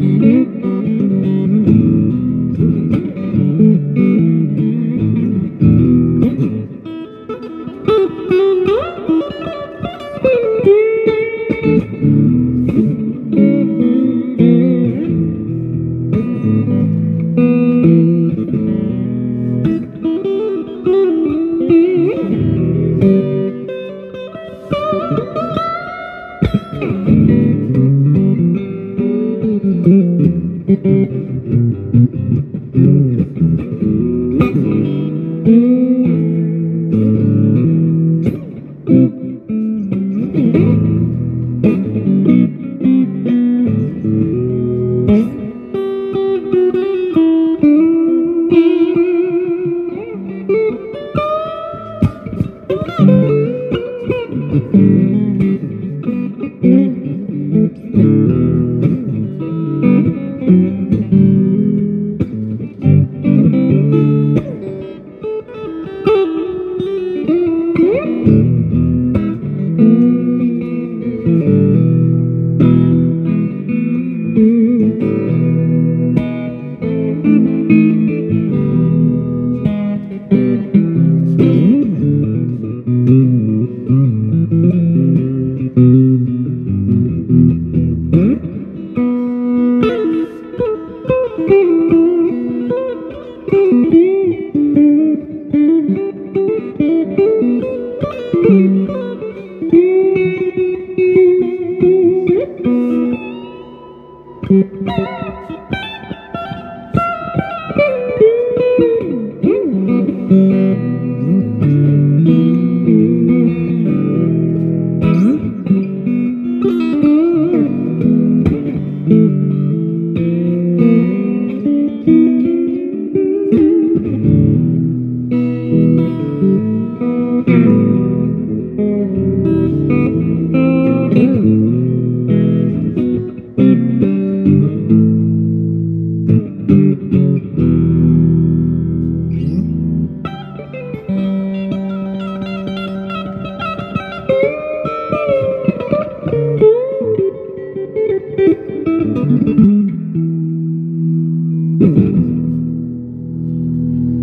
Música